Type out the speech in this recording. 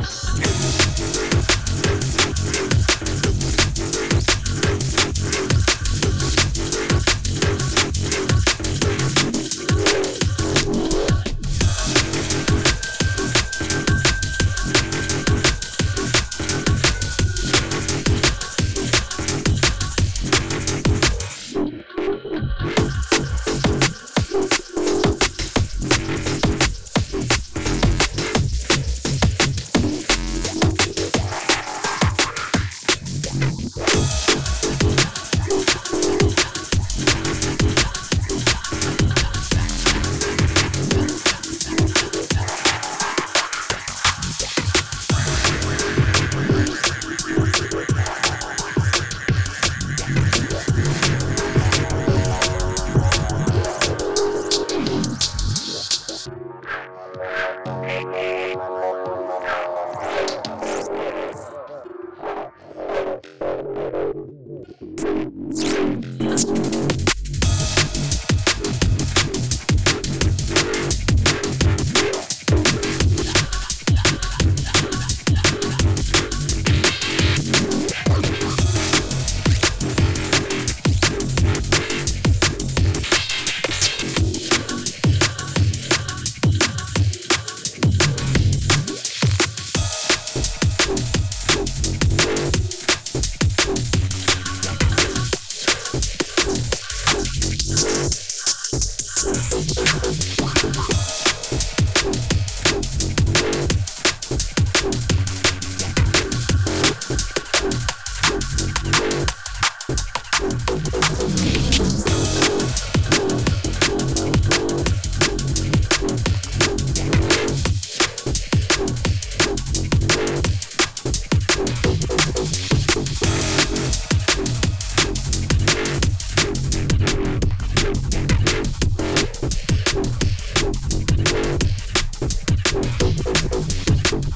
House.